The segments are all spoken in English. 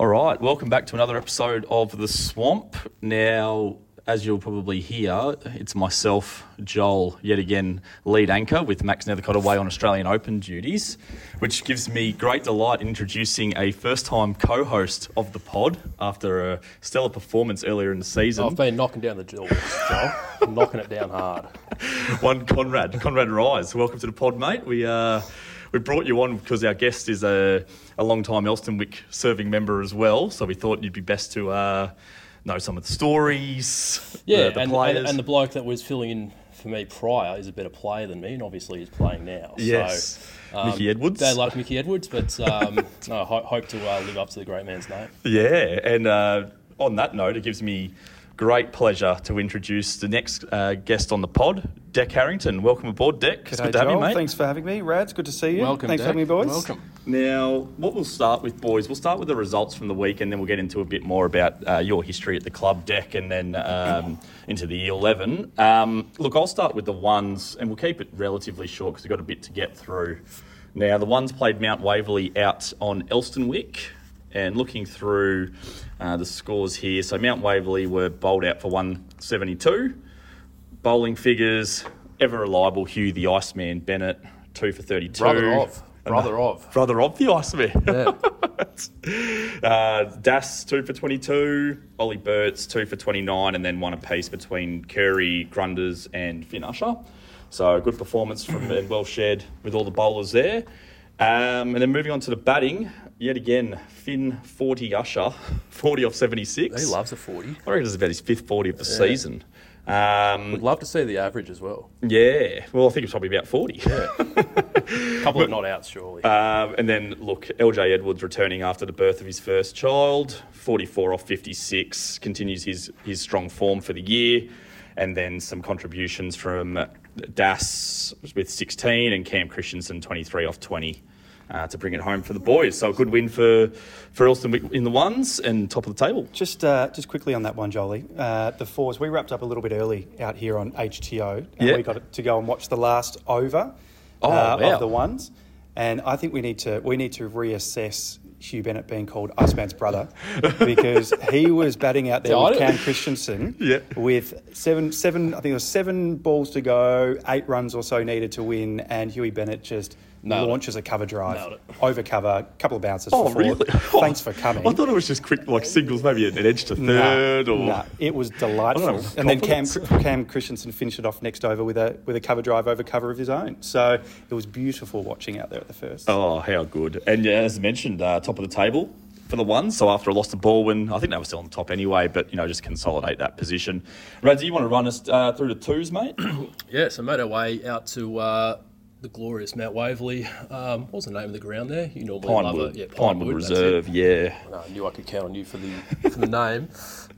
All right, welcome back to another episode of The Swamp. Now, as you'll probably hear, it's myself, Joel, yet again, lead anchor with Max Nethercott away on Australian Open duties, which gives me great delight in introducing a first time co host of the pod after a stellar performance earlier in the season. I've been knocking down the doors, Joel. I'm knocking it down hard. One Conrad, Conrad Ryze. Welcome to the pod, mate. We uh, we brought you on because our guest is a, a long time Elsternwick serving member as well. So we thought you'd be best to uh, know some of the stories, Yeah, the, the and, players. and, and the bloke that was filling in for me prior is a better player than me, and obviously he's playing now. Yes. So, um, Mickey Edwards. They like Mickey Edwards, but um, no, ho- hope to uh, live up to the great man's name. Yeah, and uh, on that note, it gives me great pleasure to introduce the next uh, guest on the pod, Dec Harrington. Welcome aboard, Dec. It's G'day, good to have you, mate. Thanks for having me. Rads, good to see you. Welcome, Thanks for having me, boys. Welcome. Now, what we'll start with, boys, we'll start with the results from the week, and then we'll get into a bit more about uh, your history at the club Dec, and then um, into the eleven. Um, look, I'll start with the ones, and we'll keep it relatively short because we've got a bit to get through. Now, the ones played Mount Waverley out on Elsternwick, and looking through uh, the scores here, so Mount Waverley were bowled out for one seventy-two. Bowling figures, ever reliable Hugh the Iceman Bennett, two for thirty-two. Brother of, brother of. Brother of the Iceman. Yeah. uh, Das, two for 22. Ollie Burts, two for 29. And then one apiece between Curry, Grunders, and Finn Usher. So good performance from and well shared with all the bowlers there. Um, and then moving on to the batting, yet again, Finn 40 Usher, 40 off 76. He loves a 40. I reckon it's about his fifth 40 of the season. Um, Would love to see the average as well. yeah, well, I think it's probably about 40. A couple of not outs, surely. Um, and then look, LJ Edwards returning after the birth of his first child, 44 off 56, continues his his strong form for the year, and then some contributions from Das with 16 and Cam Christensen 23 off 20. Uh, to bring it home for the boys, so a good win for for Elston in the ones and top of the table. Just, uh, just quickly on that one, Jolie. Uh, the fours, we wrapped up a little bit early out here on HTO, and Yeah. we got to go and watch the last over Oh, uh, wow. of the ones. And I think we need to we need to reassess Hugh Bennett being called Iceman's brother because he was batting out there with Cam Christensen Yeah. with seven seven I think it was seven balls to go, eight runs or so needed to win, and Hughie Bennett just Nailed it. launches a cover drive over cover, couple of bounces. Oh, for four. really? Thanks for coming. I thought it was just quick, like singles, maybe an edge to Nah, third, or nah, it was delightful. know, and then Cam. Cam Christensen finished it off next over with a with a cover drive over cover of his own. So it was beautiful watching out there at the first. Oh, how good. And yeah, as mentioned, uh, top of the table for the ones. So after a loss to Baldwin, I think they were still on top anyway, but, you know, just consolidate that position. Rads, you want to run us uh, through the twos, mate? yeah, so made our way out to uh, the glorious Mount Waverley. Um, what was the name of the ground there? You normally love Pinewood. it. Yeah, Pinewood, that's it. Reserve, yeah. I knew I could count on you for the for the name.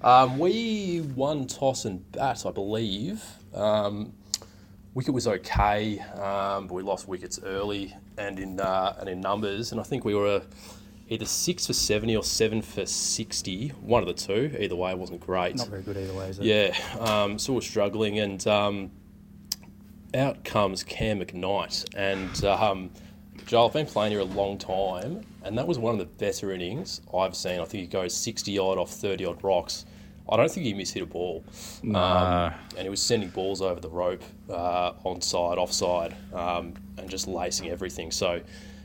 Um, we won toss and bat, I believe. Um, wicket was okay, um, but we lost wickets early and in uh, and in numbers. And I think we were either six for seventy or seven for sixty. One of the two. Either way, it wasn't great. Not very good either way, is it? Yeah, um, so we're struggling, and um, out comes Cam McKnight. And um, Joel, I've been playing here a long time, and that was one of the better innings I've seen. I think he goes 60 odd off 30 odd rocks. I don't think he mishit a ball. Nah. Um, and he was sending balls over the rope, uh, onside, offside, um, and just lacing everything. So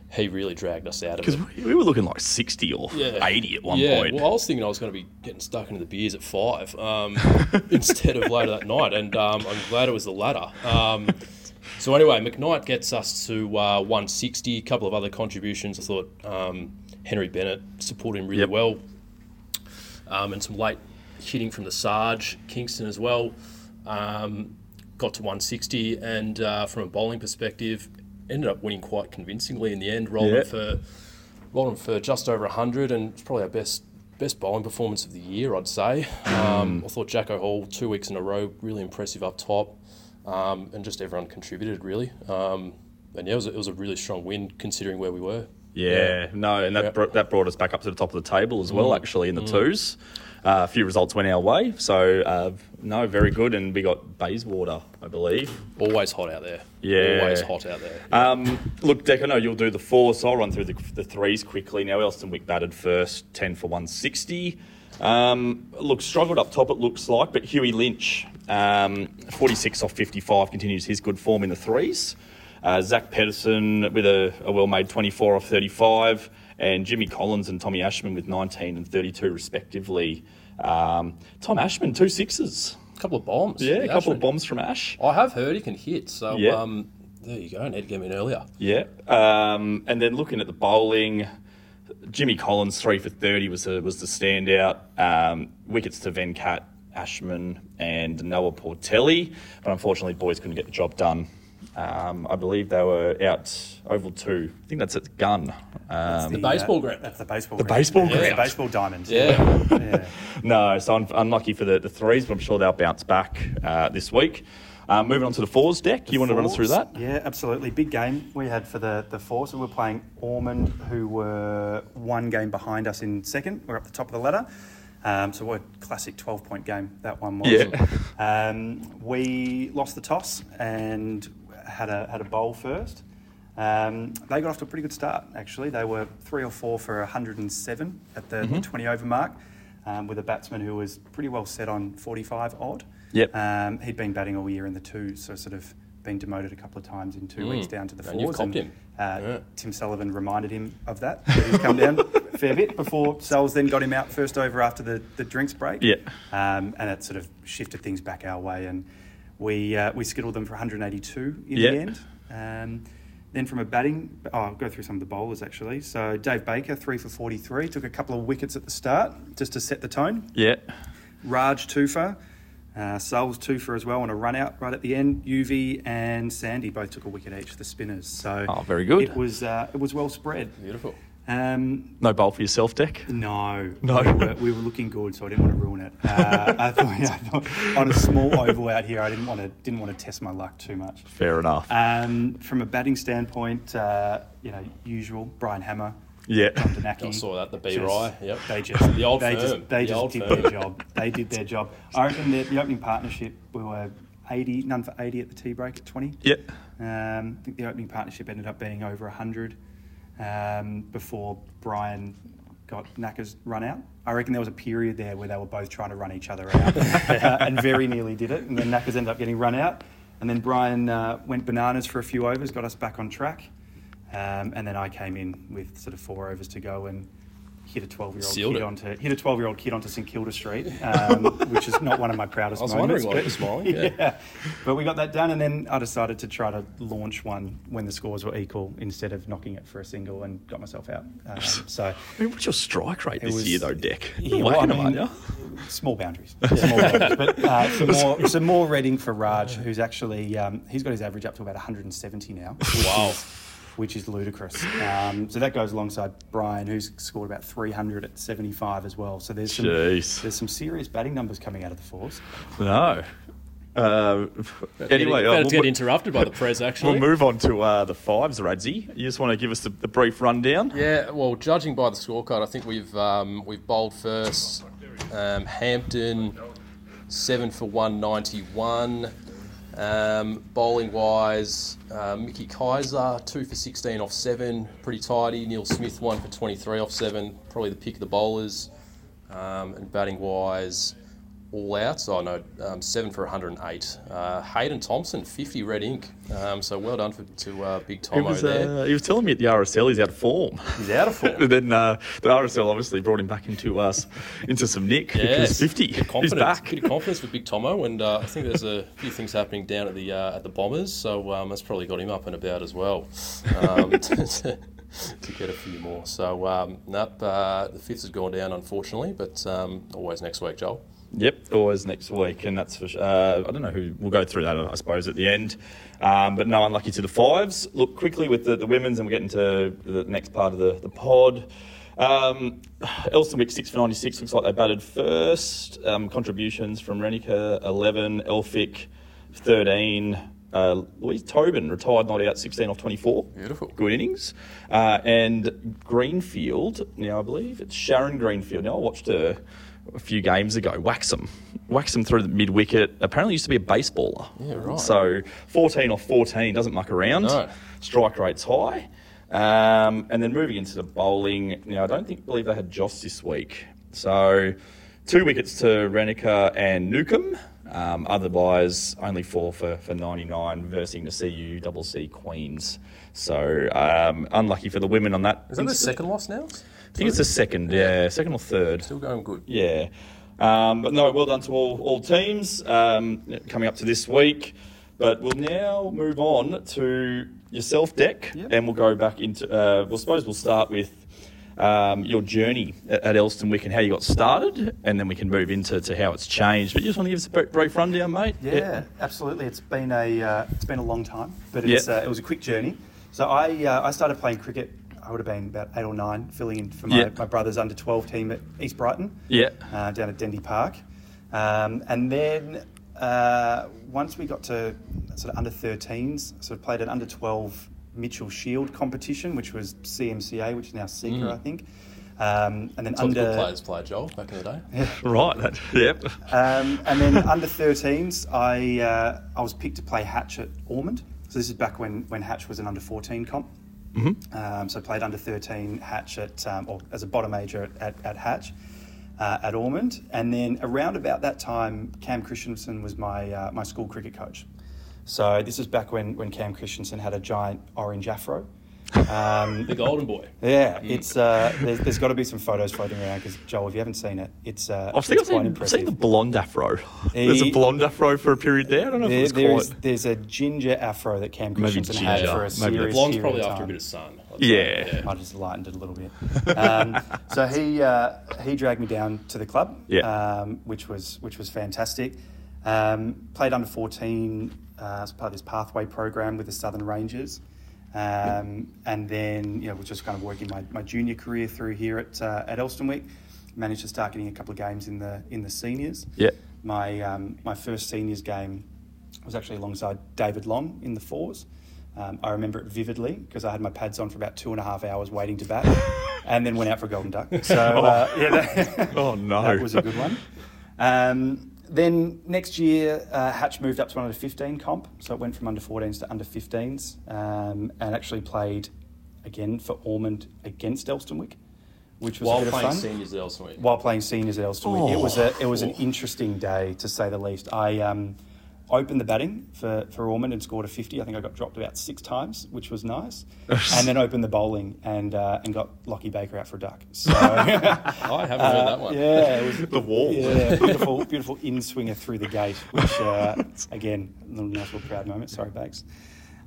he really dragged us out of it. Because we, we were looking like 60 or Yeah. 80 at one yeah, point. well, I was thinking I was going to be getting stuck into the beers at five um, instead of later that night, and um, I'm glad it was the latter. Um, so anyway, McKnight gets us to uh, 160. A couple of other contributions. I thought um, Henry Bennett supported him really Yep. well, um, and some late hitting from the Sarge Kingston as well. Um, got to 160, and uh, from a bowling perspective, ended up winning quite convincingly in the end. Rolled Yeah. for rolled him for just over 100, and it's probably our best best bowling performance of the year, I'd say. Um, I thought Jacko Hall two weeks in a row really impressive up top, um, and just everyone contributed really. Um, and yeah, it was, a, it was a really strong win considering where we were. Yeah, no, and that brought, that brought us back up to the top of the table as well, actually, in the twos. Uh, a few results went our way, so uh, no, very good. And we got Bayswater, I believe. Always hot out there. Yeah. Always hot out there. Um, look, Dec, I know you'll do the fours, so I'll run through the, the threes quickly. Now, Elsternwick batted first, 10 for 160. Um, look, struggled up top, it looks like, but Huey Lynch, um, 46 off 55, continues his good form in the threes. Uh, Zach Pedersen with a, a well made 24 off 35, and Jimmy Collins and Tommy Ashman with 19 and 32, respectively. Um, Tom Ashman, two sixes. A couple of bombs. Yeah, a couple Ashman. of bombs from Ash. I have heard he can hit, so Yeah. um, there you go. Need to get him in earlier. Yeah. Um, and then looking at the bowling, Jimmy Collins three for thirty was the, was the standout. Um, wickets to Venkat, Ashman, and Noah Portelli, but unfortunately, boys couldn't get the job done. Um, I believe they were out oval two. I think that's at gun. Um, The baseball ground. That's the baseball. The ground. baseball Yeah, ground. the baseball diamond. Yeah. yeah. no, so un- unlucky for the, the threes, but I'm sure they'll bounce back uh, this week. Um, moving on to the fours Dec, you want to run us through that? Yeah, absolutely. Big game we had for the, the four. So we're playing Ormond, who were one game behind us in second. We're up the top of the ladder. Um, so what a classic 12 point game that one was. Yeah. Um, we lost the toss and had a, had a bowl first. Um, they got off to a pretty good start, actually. They were three or four for 107 at the Mm-hmm. 20 over mark, um, with a batsman who was pretty well set on 45 odd. Yep. Um, he'd been batting all year in the twos, so sort of been demoted a couple of times in two Mm. weeks down to the And fours. copped him. Uh, Yeah. Tim Sullivan reminded him of that. that he's come down a fair bit before Sells then got him out first over after the, the drinks break. Yeah. Um, and it sort of shifted things back our way, and we uh, we skittled them for 182 in Yeah. the end. Um, then from a batting, oh, I'll go through some of the bowlers actually. So Dave Baker, three for 43, took a couple of wickets at the start just to set the tone. Yeah. Raj Tufa, uh, Souls for as well on a run out right at the end. UV and Sandy both took a wicket each, the spinners. So Oh, very good. It was uh, it was well spread. Beautiful. Um, No bowl for yourself, Dec? no, No. we were, we were looking good, so I didn't want to ruin it. Uh, I, thought, I thought on a small oval out here, I didn't want to didn't want to test my luck too much. Fair enough. Um, from a batting standpoint, uh, you know, usual Brian Hammer, yeah. John I saw that, the B just- Rye, yep. They just The old they firm, just they the just old did firm. their job. They did their job. I reckon that the opening partnership we were eighty, none for eighty at the tea break at twenty. Yeah. Um, I think the opening partnership ended up being over 100 um, before Brian got Knackers run out. I reckon there was a period there where they were both trying to run each other out uh, and very nearly did it. And then Knackers ended up getting run out. And then Brian uh, went bananas for a few overs, got us back on track. Um, and then I came in with sort of four overs to go and hit a 12 year old kid it. onto hit a 12 year old kid onto St Kilda Street, um, which is not one of my proudest I was moments. wondering why were smiling, yeah. But we got that done, and then I decided to try to launch one when the scores were equal instead of knocking it for a single and got myself out. Um, so I mean, what's your strike rate this was- year, though, Dec? yeah, well, I mean, small boundaries, small boundaries. But uh, some more, some more reading for Raj, who's actually um, he's got his average up to about 170 now. Wow. Is, which is ludicrous. Um, so that goes alongside Brian, who's scored about 300 at 75 as well. So there's some, Jeez. there's some serious batting numbers coming out of the force. No. Uh, anyway, better uh, we'll, get interrupted by the press, actually. we'll move on to uh, the fives, Radzi. You just want to give us the, the brief rundown? Yeah, well, judging by the scorecard, I think we've um, we've bowled first. Um, Hampton seven for one ninety one. Um, bowling wise, uh, Mickey Kaiser two for sixteen off seven, pretty tidy. Neil Smith one for twenty three off seven, probably the pick of the bowlers. Um, and batting wise, all out. So I know um, seven for 108. Uh, Hayden Thompson, 50 red ink. Um, so well done for, to uh, Big Tomo was, there. uh, he was telling me at the RSL he's out of form. He's out of form. and then uh, the RSL obviously brought him back into us, into some nick because 50. He's back. Bit of confidence with Big Tomo, and uh, I think there's a few things happening down at the uh, at the Bombers, so um, that's probably got him up and about as well um, to, to, get a few more. So um, nope, uh, the fifth has gone down unfortunately, but um, always next week, Joel. Yep, always next week, and that's for. Uh, I don't know who. We'll go through that, I suppose, at the end. Um, but no unlucky to the fives. Look quickly with the, the women's, and we'll get into the next part of the, the pod. Um, Elsternwick six for ninety six looks like they batted first. Um, contributions from Renica eleven, Elphick thirteen, uh, Louise Tobin retired not out, 16 off 24. Beautiful. Good innings. Uh, and Greenfield, now I believe it's Sharon Greenfield. Now I watched her a few games ago. Wax them. Through the mid wicket. Apparently used to be a baseballer. Yeah, right. So 14 off 14 doesn't muck around. No. Strike rate's high. Um, and then moving into the bowling, now I don't think believe they had Joss this week. So two wickets to Renica and Newcomb. Um, otherwise, only four for, for 99 versing the CU double C Queens. So um, unlucky for the women on that. Is that the second loss now? I think it's the second, yeah, second or third. Still going good. Yeah. Um, but no, well done to all, all teams um, coming up to this week. But we'll now move on to yourself, Dec, Yep. and we'll go back into. Uh, well, suppose we'll start with um, your journey at, at Elsternwick and how you got started, and then we can move into to how it's changed. But you just want to give us a brief rundown, mate? Yeah, absolutely. It's been a uh, it's been a long time, but it's, Yeah. uh, it was a quick journey. So I uh, I started playing cricket. I would have been about eight or nine, filling in for my, Yeah. my brother's under twelve team at East Brighton. Yeah. uh, down at Dendy Park. Um, and then uh, once we got to sort of under 13s, sort of played an under 12 Mitchell Shield competition, which was CMCA, which is now Seeker, I think. Um, and then That's under players played, Joel, back in the day. Right. That, yep. um, and then under 13s, I uh, I was picked to play Hatch at Ormond. So this is back when when Hatch was an under 14 comp. Um, so I played under 13 Hatch at um, or as a bottom major at, at, at Hatch. Uh, at Ormond, and then around about that time, Cam Christensen was my uh, my school cricket coach. So this is back when when Cam Christensen had a giant orange afro. Um, The golden boy. yeah, it's uh, there's, there's got to be some photos floating around because Joel, if you haven't seen it, it's uh, I think I've it's quite seen, I've impressive. seen the blonde afro. There's a He- blonde afro for a period there. I don't know There, if there it's is, there's a ginger afro that Cam Maybe Christensen had for a Maybe serious that's- Blonde's period probably of after a bit of sun. I'd Yeah. I just lightened it a little bit. Um, so he uh, he dragged me down to the club, Yeah. um, which was which was fantastic. Um, played under 14 uh, as part of this pathway program with the Southern Rangers, um, and then you know was just kind of working my, my junior career through here at uh, at Elsternwick. Managed to start getting a couple of games in the in the seniors. Yeah. My um, my first seniors game was actually alongside David Long in the fours. Um, I remember it vividly because I had my pads on for about two and a half hours waiting to bat, and then went out for a golden duck. So uh, yeah, that, Oh, no. that was a good one. Um, then next year, uh, Hatch moved up to an under 15 comp, so it went from under 14s to under 15s, um, and actually played again for Ormond against Elsternwick, which was While a bit playing of fun seniors at Elsternwick. while playing seniors at Elsternwick. It was a it was an Oh. interesting day to say the least. I um, opened the batting for, for Ormond and scored a fifty. I think I got dropped about six times, which was nice. and then opened the bowling and uh, and got Lockie Baker out for a duck. So I haven't heard that one. yeah, it was The wall. yeah, beautiful, beautiful in swinger through the gate, which uh, again, a little nice little proud moment. Sorry, Bags.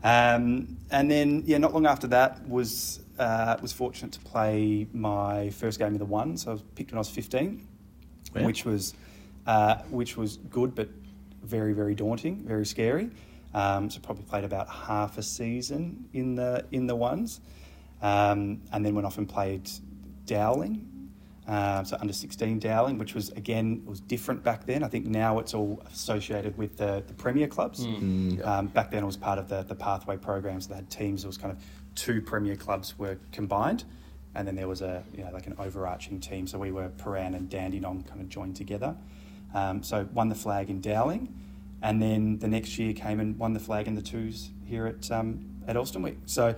Um, and then yeah, not long after that was uh, was fortunate to play my first game of the one. So I was picked when I was fifteen, Wow. which was uh, which was good, but very very daunting, very scary. Um, so probably played about half a season in the in the ones, um, and then went off and played Dowling. Uh, so under 16 Dowling, which was again was different back then. I think now it's all associated with the, the Premier clubs. Um, back then it was part of the, the pathway programs. They had teams. It was kind of two Premier clubs were combined, and then there was a you know like an overarching team. So we were Prahran and Dandenong kind of joined together. Um, so won the flag in Dowling, and then the next year came and won the flag in the twos here at um, at Elsternwick. So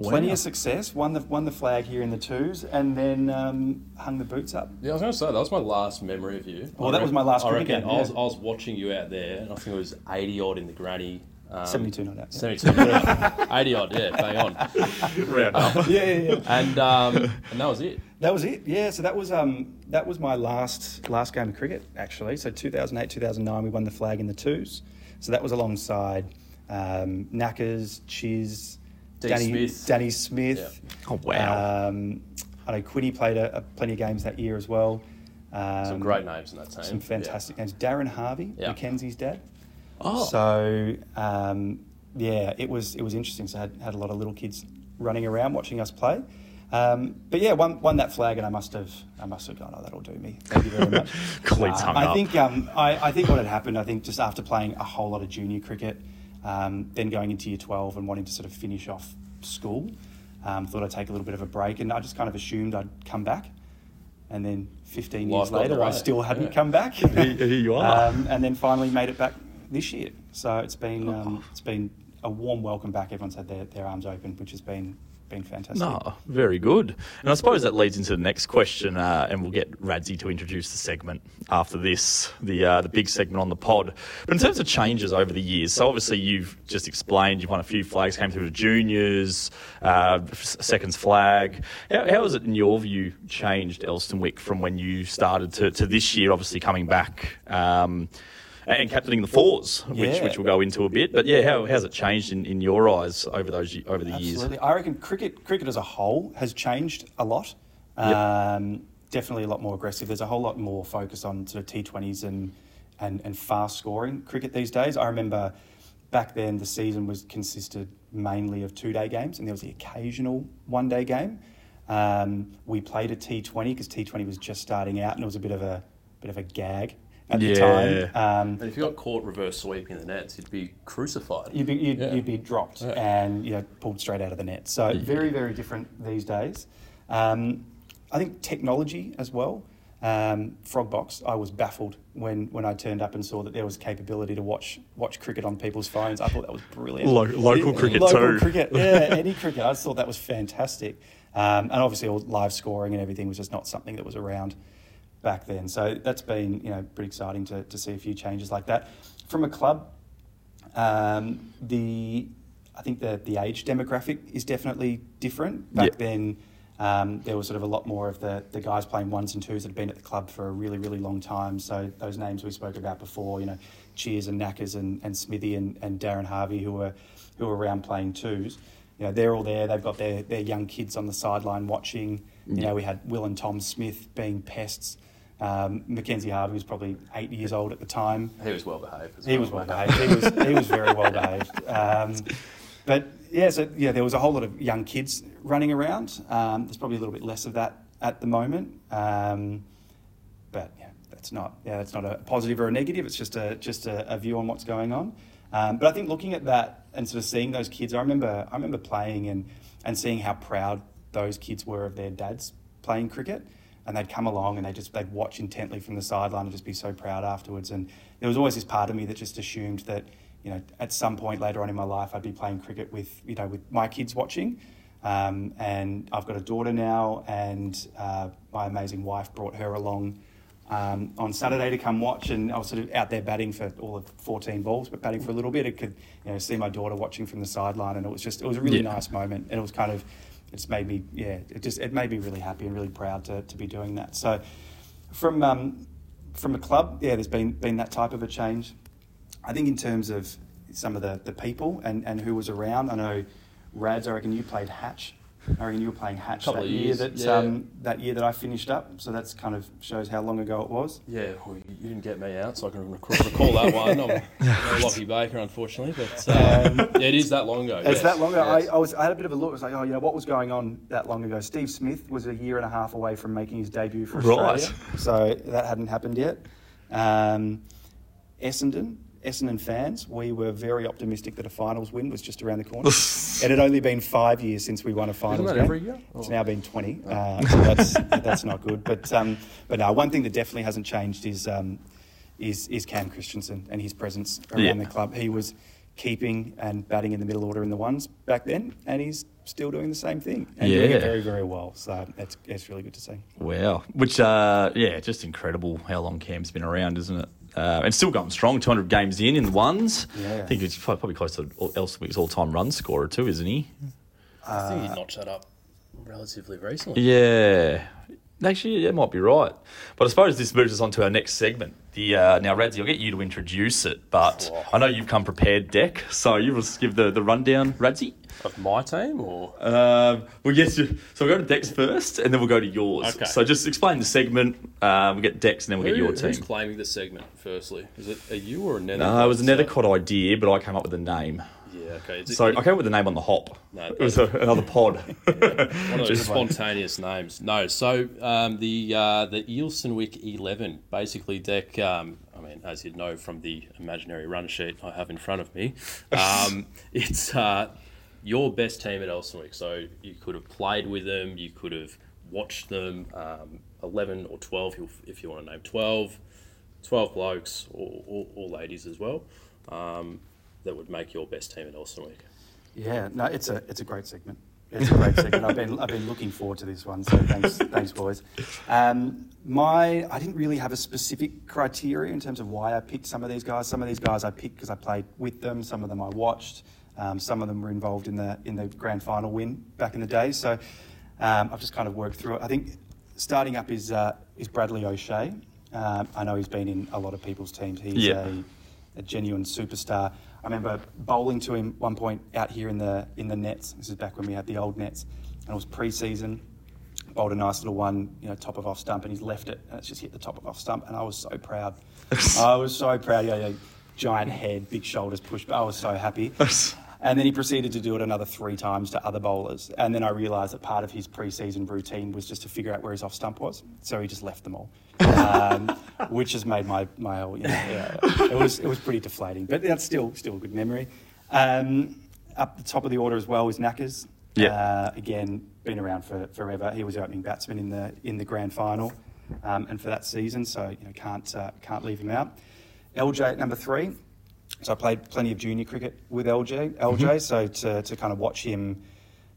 plenty Wow. of success. Won the won the flag here in the twos, and then um, hung the boots up. Yeah, I was going to say that was my last memory of you. Well, I that was my last I reckon game, I was. I was watching you out there, and I think it was eighty odd in the granny. Um, 72 not out. yeah. 72. eighty odd, yeah, bang on. Round up. yeah, yeah, yeah. And um, and that was it. That was it. Yeah, so that was um that was my last last game of cricket actually. So 2008 2009 we won the flag in the twos. So that was alongside um, Knackers, Chiz, Danny Smith. Danny Smith. Oh, wow. Um, I know Quiddy played a, a plenty of games that year as well. Um, Some great names in that team. some fantastic names. Darren Harvey, Yeah. Mackenzie's dad. Oh. So um, yeah, it was it was interesting. So I had, had a lot of little kids running around watching us play. Um, but yeah, won, won that flag, and I must have I must have gone. Oh, that'll do me. Thank you very much. Cleats hung I up. think um, I, I think what had happened. I think just after playing a whole lot of junior cricket, Um, then going into year 12 and wanting to sort of finish off school, um, thought I'd take a little bit of a break, and I just kind of assumed I'd come back. And then 15 Life years got in the later, I still hadn't Yeah. come back. Here, here you are. um, and then finally made it back this year. So it's been Oh. um, it's been a warm welcome back. Everyone's had their, their arms open, which has been been fantastic. No, very good. And I suppose that leads into the next question, uh, and we'll get Radzi to introduce the segment after this, the uh, the big segment on the pod. But in terms of changes over the years, so obviously you've just explained you've won a few flags, came through the juniors, uh, seconds flag. How, how has it, in your view, changed Elsternwick from when you started to, to this year? Obviously coming back. Um, and captaining the fours, which, Yeah. which we'll go into a bit, but yeah, how how's it changed in, in your eyes over those over the years? Absolutely. I reckon cricket cricket as a whole has changed a lot. Yep. Um, definitely a lot more aggressive. There's a whole lot more focus on sort of T20s and, and, and fast scoring cricket these days. I remember back then the season was consisted mainly of two day games and there was the occasional one day game. Um, we played a T20 because T20 was just starting out and it was a bit of a bit of a gag at the Yeah. time. Um, And if you got caught reverse sweeping the nets, you'd be crucified. You'd be, you'd, Yeah. you'd be dropped Yeah. and you know pulled straight out of the net. So very very different these days. Um, I think technology as well. Um, Frogbox, I was baffled when, when I turned up and saw that there was capability to watch watch cricket on people's phones. I thought that was brilliant. Lo- local cricket local too. cricket, yeah, any cricket. I just thought that was fantastic. Um, and obviously, all live scoring and everything was just not something that was around back then. So that's been you know pretty exciting to, to see a few changes like that. From a club, um, the I think the the age demographic is definitely different. Back Yep. then, um, there was sort of a lot more of the, the guys playing ones and twos that had been at the club for a really really long time. So those names we spoke about before, you know, Cheers and Knackers and, and Smithy and, and Darren Harvey who were who were around playing twos. You know, they're all there. They've got their, their young kids on the sideline watching. You know, we had Will and Tom Smith being pests. Um, Mackenzie Harvey was probably eight years old at the time. He was well behaved. as He was well behaved. He was he was very well behaved. Um, but yeah, so yeah, there was a whole lot of young kids running around. Um, there's probably a little bit less of that at the moment. Um, but yeah, that's not yeah, that's not a positive or a negative. It's just a just a, a view on what's going on. Um, but I think looking at that and sort of seeing those kids, I remember I remember playing and and seeing how proud those kids were of their dads playing cricket. And they'd come along and they just they'd watch intently from the sideline and just be so proud afterwards. And there was always this part of me that just assumed that you know at some point later on in my life I'd be playing cricket with you know with my kids watching. Um, and I've got a daughter now, and uh, my amazing wife brought her along um, on Saturday to come watch, and I was sort of out there batting for all of 14 balls, but batting for a little bit. I could, you know, see my daughter watching from the sideline, and it was just, it was a really Yeah. nice moment, and it was kind of, it's made me, yeah, it just, it made me really happy and really proud to, to be doing that. So, from um, from a club, yeah, there's been been that type of a change. I think in terms of some of the, the people and, and who was around, I know Rads, I reckon you played Hatch. I reckon you were playing Hatch that of year that yeah. um, that year that I finished up. So that's kind of shows how long ago it was. Yeah, well, you didn't get me out, so I can rec- recall that one. I'm no Lockie Baker, unfortunately, but um, yeah, it is that long ago. It's yes, that long ago. yes. I, I was I had a bit of a look. I was like, oh, you know, what was going on that long ago? Steve Smith was a year and a half away from making his debut for Right. Australia, so that hadn't happened yet. Um, Essendon, Essendon fans, we were very optimistic that a finals win was just around the corner. it had only been five years since we won a finals that game. every year? It's Oh. now been twenty, uh, so that's that's not good. But um, but no, one thing that definitely hasn't changed is um, is is Cam Christensen and his presence around Yeah. the club. He was keeping and batting in the middle order in the ones back then, and he's still doing the same thing and doing it very very well. So that's, it's really good to see. Wow. Which, uh, yeah, just incredible how long Cam's been around, isn't it? Uh, and still going strong, 200 games in in the ones. Yeah. I think he's probably probably close to Elswick's all time run scorer, too, isn't he? I think he notched that up relatively recently. Yeah. Actually, that might be right. But I suppose this moves us on to our next segment. The uh, Now, Radzi, I'll get you to introduce it, but Oh. I know you've come prepared, Dec, so you will just give the, the rundown, Radzi. Of my team, or Um, we'll get to, so we'll go to Dec's first, and then we'll go to yours. Okay. So just explain the segment. Um, we'll get Dec's, and then we'll get Who- your who's team. claiming the segment? Firstly, is it a you or a Nether? No, it was a Nethercott idea, but I came up with a name. Yeah, okay. So it- I came up with the name on the hop. No, it was a, another pod. one of those spontaneous names. No, so um, the uh, the Elsternwick Eleven, basically Dec. Um, I mean, as you'd know from the imaginary run sheet I have in front of me, um, it's uh, your best team at Elsternwick. So you could have played with them, you could have watched them. Um, Eleven or twelve, if- if you want to name 12. 12 blokes or, or, or ladies as well. Um, that would make your best team at Elsternwick. Yeah, no, it's a it's a great segment. It's a great segment. I've been I've been looking forward to this one. So thanks thanks boys. Um, my I didn't really have a specific criteria in terms of why I picked some of these guys. Some of these guys I picked because I played with them. Some of them I watched. Um, some of them were involved in the in the grand final win back in the day. So um, I've just kind of worked through it. I think starting up is uh, is Bradley O'Shea. Um, I know he's been in a lot of people's teams. He's Yeah. a a genuine superstar. I remember bowling to him one point out here in the in the nets. This is back when we had the old nets, and it was pre-season. Bowled a nice little one, you know, top of off stump, and he's left it, and it's just hit the top of off stump, and I was so proud. I was so proud. Yeah, yeah, giant head, big shoulders, push. But I was so happy. And then he proceeded to do it another three times to other bowlers. And then I realised that part of his pre-season routine was just to figure out where his off stump was. So he just left them all, um, which has made my my whole. You know, yeah, it was it was pretty deflating, but that's still still a good memory. Um, up the top of the order as well is Knackers. Yeah. Uh, again, been around for forever. He was the opening batsman in the in the grand final, um, and for that season, so you know can't uh, can't leave him out. LJ at number three. So I played plenty of junior cricket with LJ. LJ, so to, to kind of watch him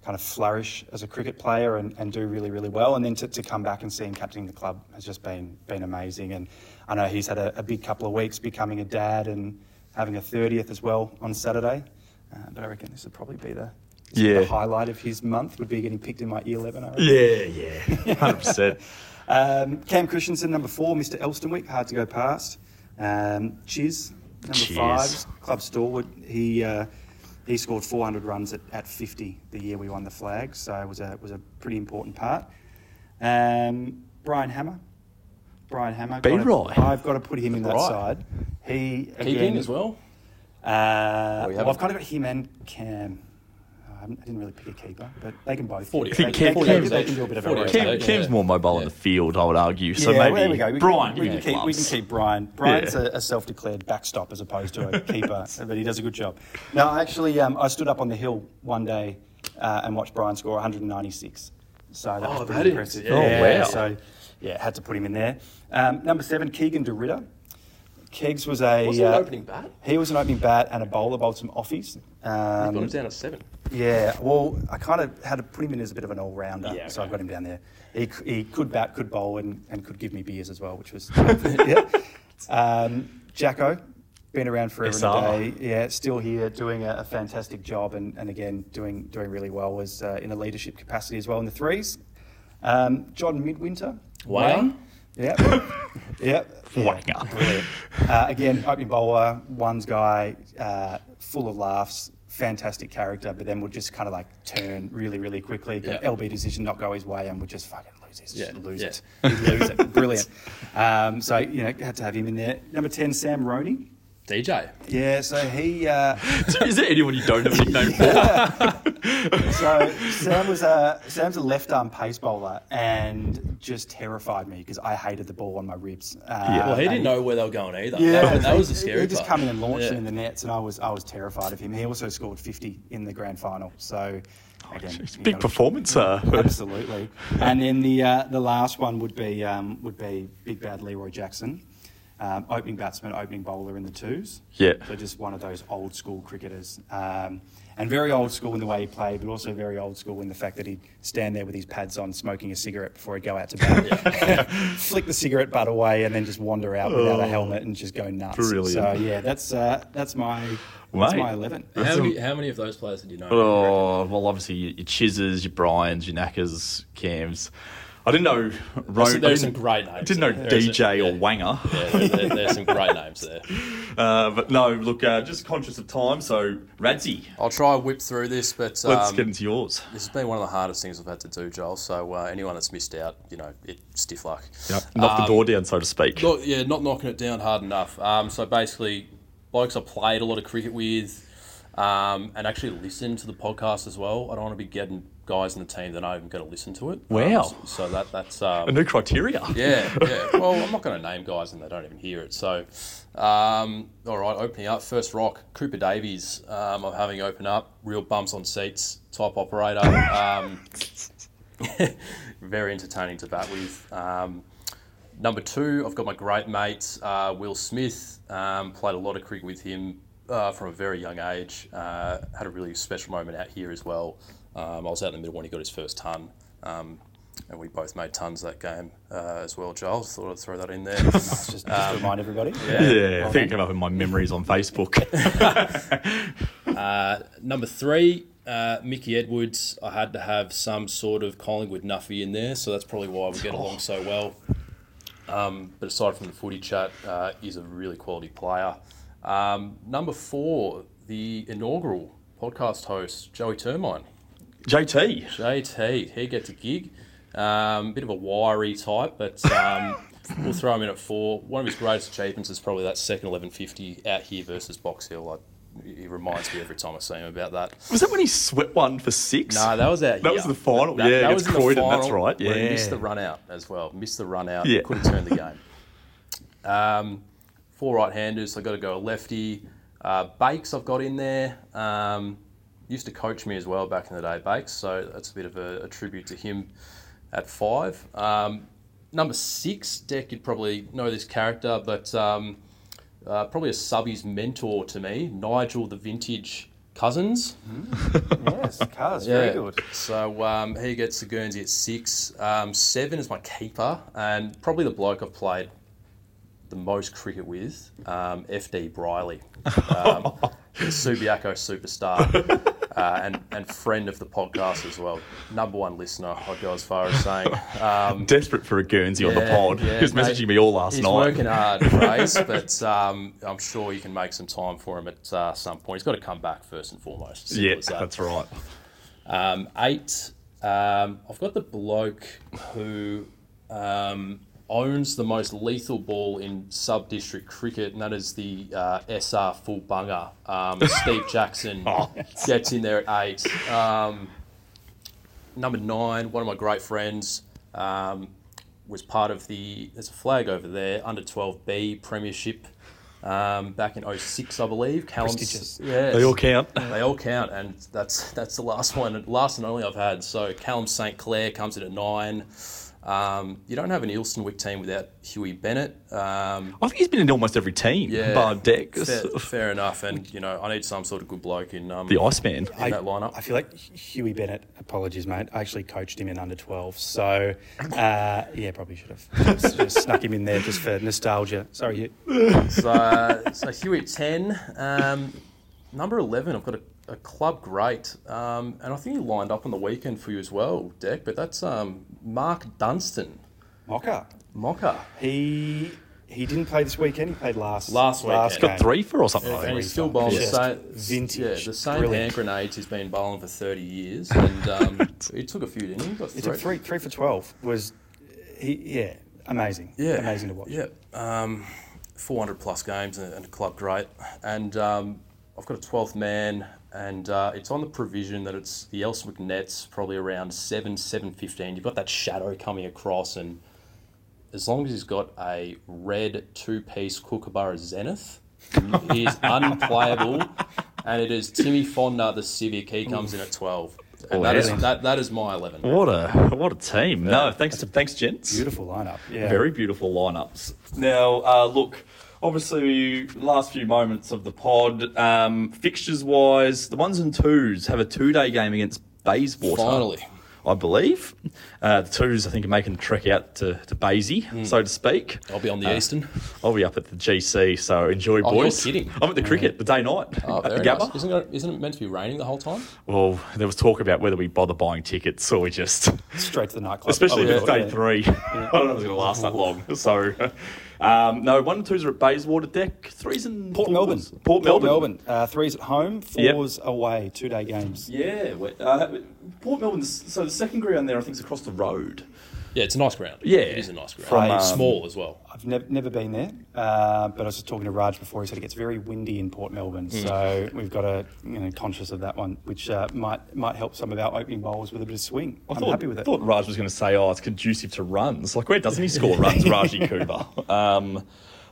kind of flourish as a cricket player and, and do really, really well, and then to, to come back and see him captaining the club has just been been amazing. And I know he's had a, a big couple of weeks becoming a dad and having a 30th as well on Saturday. Uh, but I reckon this would probably be the, Yeah. the highlight of his month would be getting picked in my E11. I reckon. yeah, yeah, hundred percent. Um, Cam Christensen, number four, Mr. Elsternwick, hard to go past. Um, Chiz, number Chiz. five, club stalwart. He uh, he scored 400 runs at, at 50 the year we won the flag, so it was a was a pretty important part. Um, Brian Hammer, Brian Hammer. Be gotta- right. I've got to put him in that Right. side. He Keeping again, as well. Uh, Oh, well. I've kind of got him and Cam. I haven't- I didn't really pick a keeper, but they can both. 40. They, I think they, Cam- they- can do a bit of a 40. rotation. Cam, Yeah. Cam's more mobile in the field, I would argue. So yeah, maybe well, there we go. We Brian, can, we, you can keep, we can keep Brian. Brian's Yeah. a, a self-declared backstop as opposed to a keeper, but he does a good job. No, actually, um, I stood up on the hill one day uh, and watched Brian score 196. So that Oh, was that pretty is- impressive. yeah. Oh, wow. So yeah, had to put him in there. Um, number seven, Keegan DeRitter. Kegs was a Was he an uh, opening bat? He was an opening bat and a bowler, bowled some offies. He's got him Um, down at seven. yeah, well, I kind of had to put him in as a bit of an all-rounder, Yeah, so. I've got him down there. He, he could bat, could bowl, and, and could give me beers as well, which was yeah. Um, Jacko, been around forever SR. and a day. Yeah, still here, doing a, a fantastic job, and, and again doing doing really well. Was uh, in a leadership capacity as well in the threes. Um, John Midwinter, Wanger? Wayne. Yep. yep. Wanger. Brilliant. Uh, again, opening bowler, one's guy, uh, full of laughs, fantastic character, but then would just kind of like turn really, really quickly. Yeah. LB decision not go his way and would just fucking lose his, Yeah, lose yeah. it. He'd lose it. Brilliant. Um, so, you know, had to have him in there. Number 10, Sam Roney. DJ. Yeah, so he, uh, Is there anyone you don't have a nickname for? so Sam was a Sam's a left arm pace bowler and just terrified me because I hated the ball on my ribs. Uh, Well, he didn't know where they were going either. Yeah, that, that was the he- scary He just part. come in and launched Yeah. it in the nets, and I was I was terrified of him. He also scored 50 in the grand final, so again, Jeez, you big gotta- performance, uh. Absolutely. And then the uh, the last one would be um, would be big bad Leroy Jackson, um, opening batsman, opening bowler in the twos. Yeah. So just one of those old school cricketers. Um, and very old school in the way he played, but also very old school in the fact that he'd stand there with his pads on, smoking a cigarette before he'd go out to bat, flick the cigarette butt away, and then just wander out without a helmet and just go nuts. Brilliant. So yeah, that's uh, that's my that's my eleven. How many, how many of those players did you know? Oh, well, obviously your, your Chizzes, your Bryans, your Knackers, Cams. I didn't know. Ro- There's, I there's some didn't- great I names. didn't know there. DJ a- or yeah. Wanger. Yeah, there, there's some great names there. Uh, but no, look, uh, just conscious of time. So, Radzi, I'll try and whip through this, but let's um, get into yours. this has been one of the hardest things I've had to do, Joel. So uh, anyone that's missed out, you know, it stiff luck. Knock the door down, so to speak. Not, yeah, not knocking it down hard enough. Um, so basically, blokes I played a lot of cricket with, um, and actually listen to the podcast as well. I don't want to be getting guys in the team that aren't even going to listen to it. Wow. Um, so that that's um, A new criteria. yeah, yeah. Well, I'm not going to name guys and they don't even hear it. So, um, all right, opening up first rock, Cooper Davies. Um, I'm having open up, real bumps on seats, type operator. Um, very entertaining to bat with. Um, number two, I've got my great mate uh, Will Smith. Um, played a lot of cricket with him uh, from a very young age. Uh, had a really special moment out here as well. Um, I was out in the middle when he got his first ton. Um, and we both made tons that game uh, as well, Giles. Thought I'd throw that in there. Just, just to remind everybody. Yeah, I think it came up in my memories on Facebook. Uh, number three, uh, Mickey Edwards. I had to have some sort of Collingwood Nuffy in there, so that's probably why we get along so well. Um, but aside from the footy chat, uh, he's a really quality player. Um, number four, the inaugural podcast host, Joey Termine. JT. JT, he gets a gig. Um, bit of a wiry type, but um, we'll throw him in at four. One of his greatest achievements is probably that second 1150 out here versus Box Hill. I, he reminds me every time I see him about that. Was that when he swept one for six? No, that was out That here. was the final. That, yeah, that was in the Croydon. That's right. where he Yeah. missed the run out as well. Missed the run out. Yeah. Couldn't turn the game. Um, four right-handers. I've got to go a lefty. Uh, Bakes I've got in there. Um, used to coach me as well back in the day, Bakes. So that's a bit of a, a tribute to him at five. Um, number six, Dec, you'd probably know this character, but um, uh, probably a subby's mentor to me, Nigel the Vintage Cousins. Yes, cars, very good. So um, he gets the Guernsey at six. Um, seven is my keeper, and probably the bloke I've played the most cricket with, um, FD Briley, um, the Subiaco superstar, uh, and and friend of the podcast as well. Number one listener, I'd go as far as saying. Um, Desperate for a Guernsey on the pod. yeah, he was mate. messaging me all last He's night. working hard, Grace, but um, I'm sure you can make some time for him at uh, some point. He's got to come back first and foremost. Yeah, that. that's right. Um, eight, um, I've got the bloke who um, owns the most lethal ball in sub district cricket, and that is the uh, SR full bunger. Um, Steve Jackson Oh. gets in there at eight. Um, number nine, one of my great friends. Um, was part of the there's a flag over there under 12B premiership um, back in 06 I believe yeah They all count. they all count, and that's that's the last one, last and only I've had. So Callum St Clair comes in at nine. Um, you don't have an Elsternwick team without Huey Bennett. Um, I think he's been in almost every team, yeah, bar Dec. Fair, fair enough, and you know I need some sort of good bloke in um, The Iceman. in that lineup. I feel like Huey Bennett, apologies, mate. I actually coached him in under 12. So, uh, yeah, probably should have just, just snuck him in there just for nostalgia. Sorry, Hugh. So, uh, so Huey 10. Um, number 11, I've got a, a club great. Um, and I think he lined up on the weekend for you as well, Dec, but that's um, Mark Dunstan. Mocker. Mocker. He he didn't play this weekend. He played last Last weekend. Got three for or something. And like that. he's still bowling the same, vintage. Yeah, the same Brilliant. hand grenades he's been bowling for 30 years. And um, he took a few, didn't he? He got He took three three for 12. Was he? Yeah, amazing. Yeah, amazing to watch. Yeah, um, 400 plus games and and a club great, and um, I've got a 12th man, and uh, it's on the provision that it's the Elswick Nets probably around seven seven fifteen. You've got that shadow coming across, and as long as he's got a red two piece Kookaburra Zenith, he is unplayable, and it is Timmy Fonda the Civic. He comes in at 12. And that is yeah. that, that is my eleven. What a what a team! No, thanks to thanks, gents. Beautiful lineup. Yeah, Very beautiful lineups. Now, uh, look, obviously, last few moments of the pod, um, fixtures wise, the ones and twos have a two day game against Bayswater. Finally. I believe. Uh, the twos, I think, are making the trek out to, to Baysy, Hmm. so to speak. I'll be on the Eastern. I'll be up at the GC, so enjoy, Oh, you're boys. kidding. I'm at the cricket, the day night Oh, at the Gabba. nice. Isn't it, isn't it meant to be raining the whole time? Well, there was talk about whether we bother buying tickets or we just straight to the nightclub. especially I if it's day yeah. three. I don't know if it's going to last that long. So, um, no, one and twos are at Bayswater Dec, threes and Port fours. Melbourne. Port Melbourne. Uh, threes at home, Yep. away. Two day games. Yeah, uh, Port Melbourne. So the second ground there, I think, is across the road. Yeah, it's a nice ground. Yeah. it is a nice ground. From, um, small as well. I've never, never been there, uh, but I was just talking to Raj before. He said it gets very windy in Port Melbourne, so we've got to you know conscious of that one, which uh, might might help some of our opening bowls with a bit of swing. I I'm thought, happy with I it. thought Raj was going to say, "Oh, it's conducive to runs." Like, where doesn't he score runs, Raji Cooper? Um,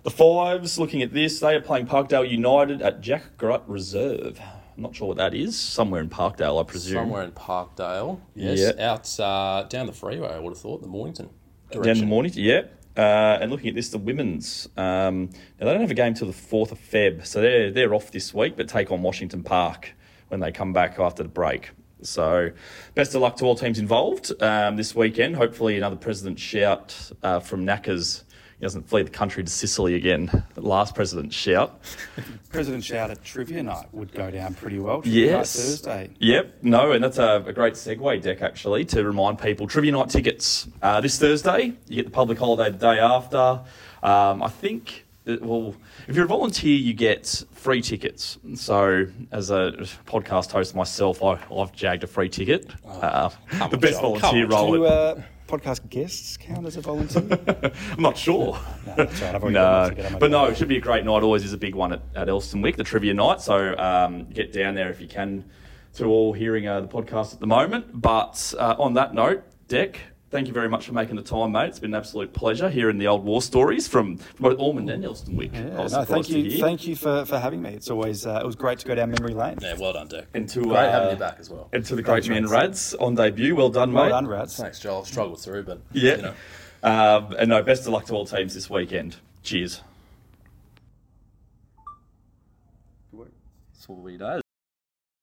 the fives. Looking at this, they are playing Parkdale United at Jack Grutt Reserve. I'm not sure what that is. Somewhere in Parkdale, I presume. Somewhere in Parkdale. Yes, Yeah. out uh, down the freeway. I would have thought the Mornington down direction. the morning. Yeah. Uh, and looking at this, the women's. Um, now they don't have a game till the fourth of Feb, so they're they're off this week, but take on Washington Park when they come back after the break. So, best of luck to all teams involved um, this weekend. Hopefully, another president shout uh, from Knackers. He doesn't flee the country to Sicily again. The last president shout. President shout at trivia night would go down pretty well. Yes. Thursday. Yep. No, and that's a, a great segue Dec actually to remind people trivia night tickets uh, this Thursday. You get the public holiday the day after. Um, I think. It, well, if you're a volunteer, you get free tickets. So, as a podcast host myself, I, I've jagged a free ticket. Uh, the best Joel, volunteer role. Do uh, podcast guests count as a volunteer? I'm not sure. no, that's right. I've already No, ticket. But no, it should be a great night. Always is a big one at, at Elsternwick, the trivia night. So um, get down there if you can to all hearing uh, the podcast at the moment. But uh, on that note, Dec, thank you very much for making the time, mate. It's been an absolute pleasure hearing the old war stories from, from both Ormond and Elsternwick. I Yeah, no, thank you, thank you for, for having me. It's always uh, it was great to go down memory lane. Yeah, well done, Dec. And to, Great uh, having you back as well. And to the great Thanks, man Rads on debut. Well done, Well mate. done, Rads. Thanks, Joel. I've struggled through, but Yeah. you know. Um, and no, best of luck to all teams this weekend. Cheers. Sweet as.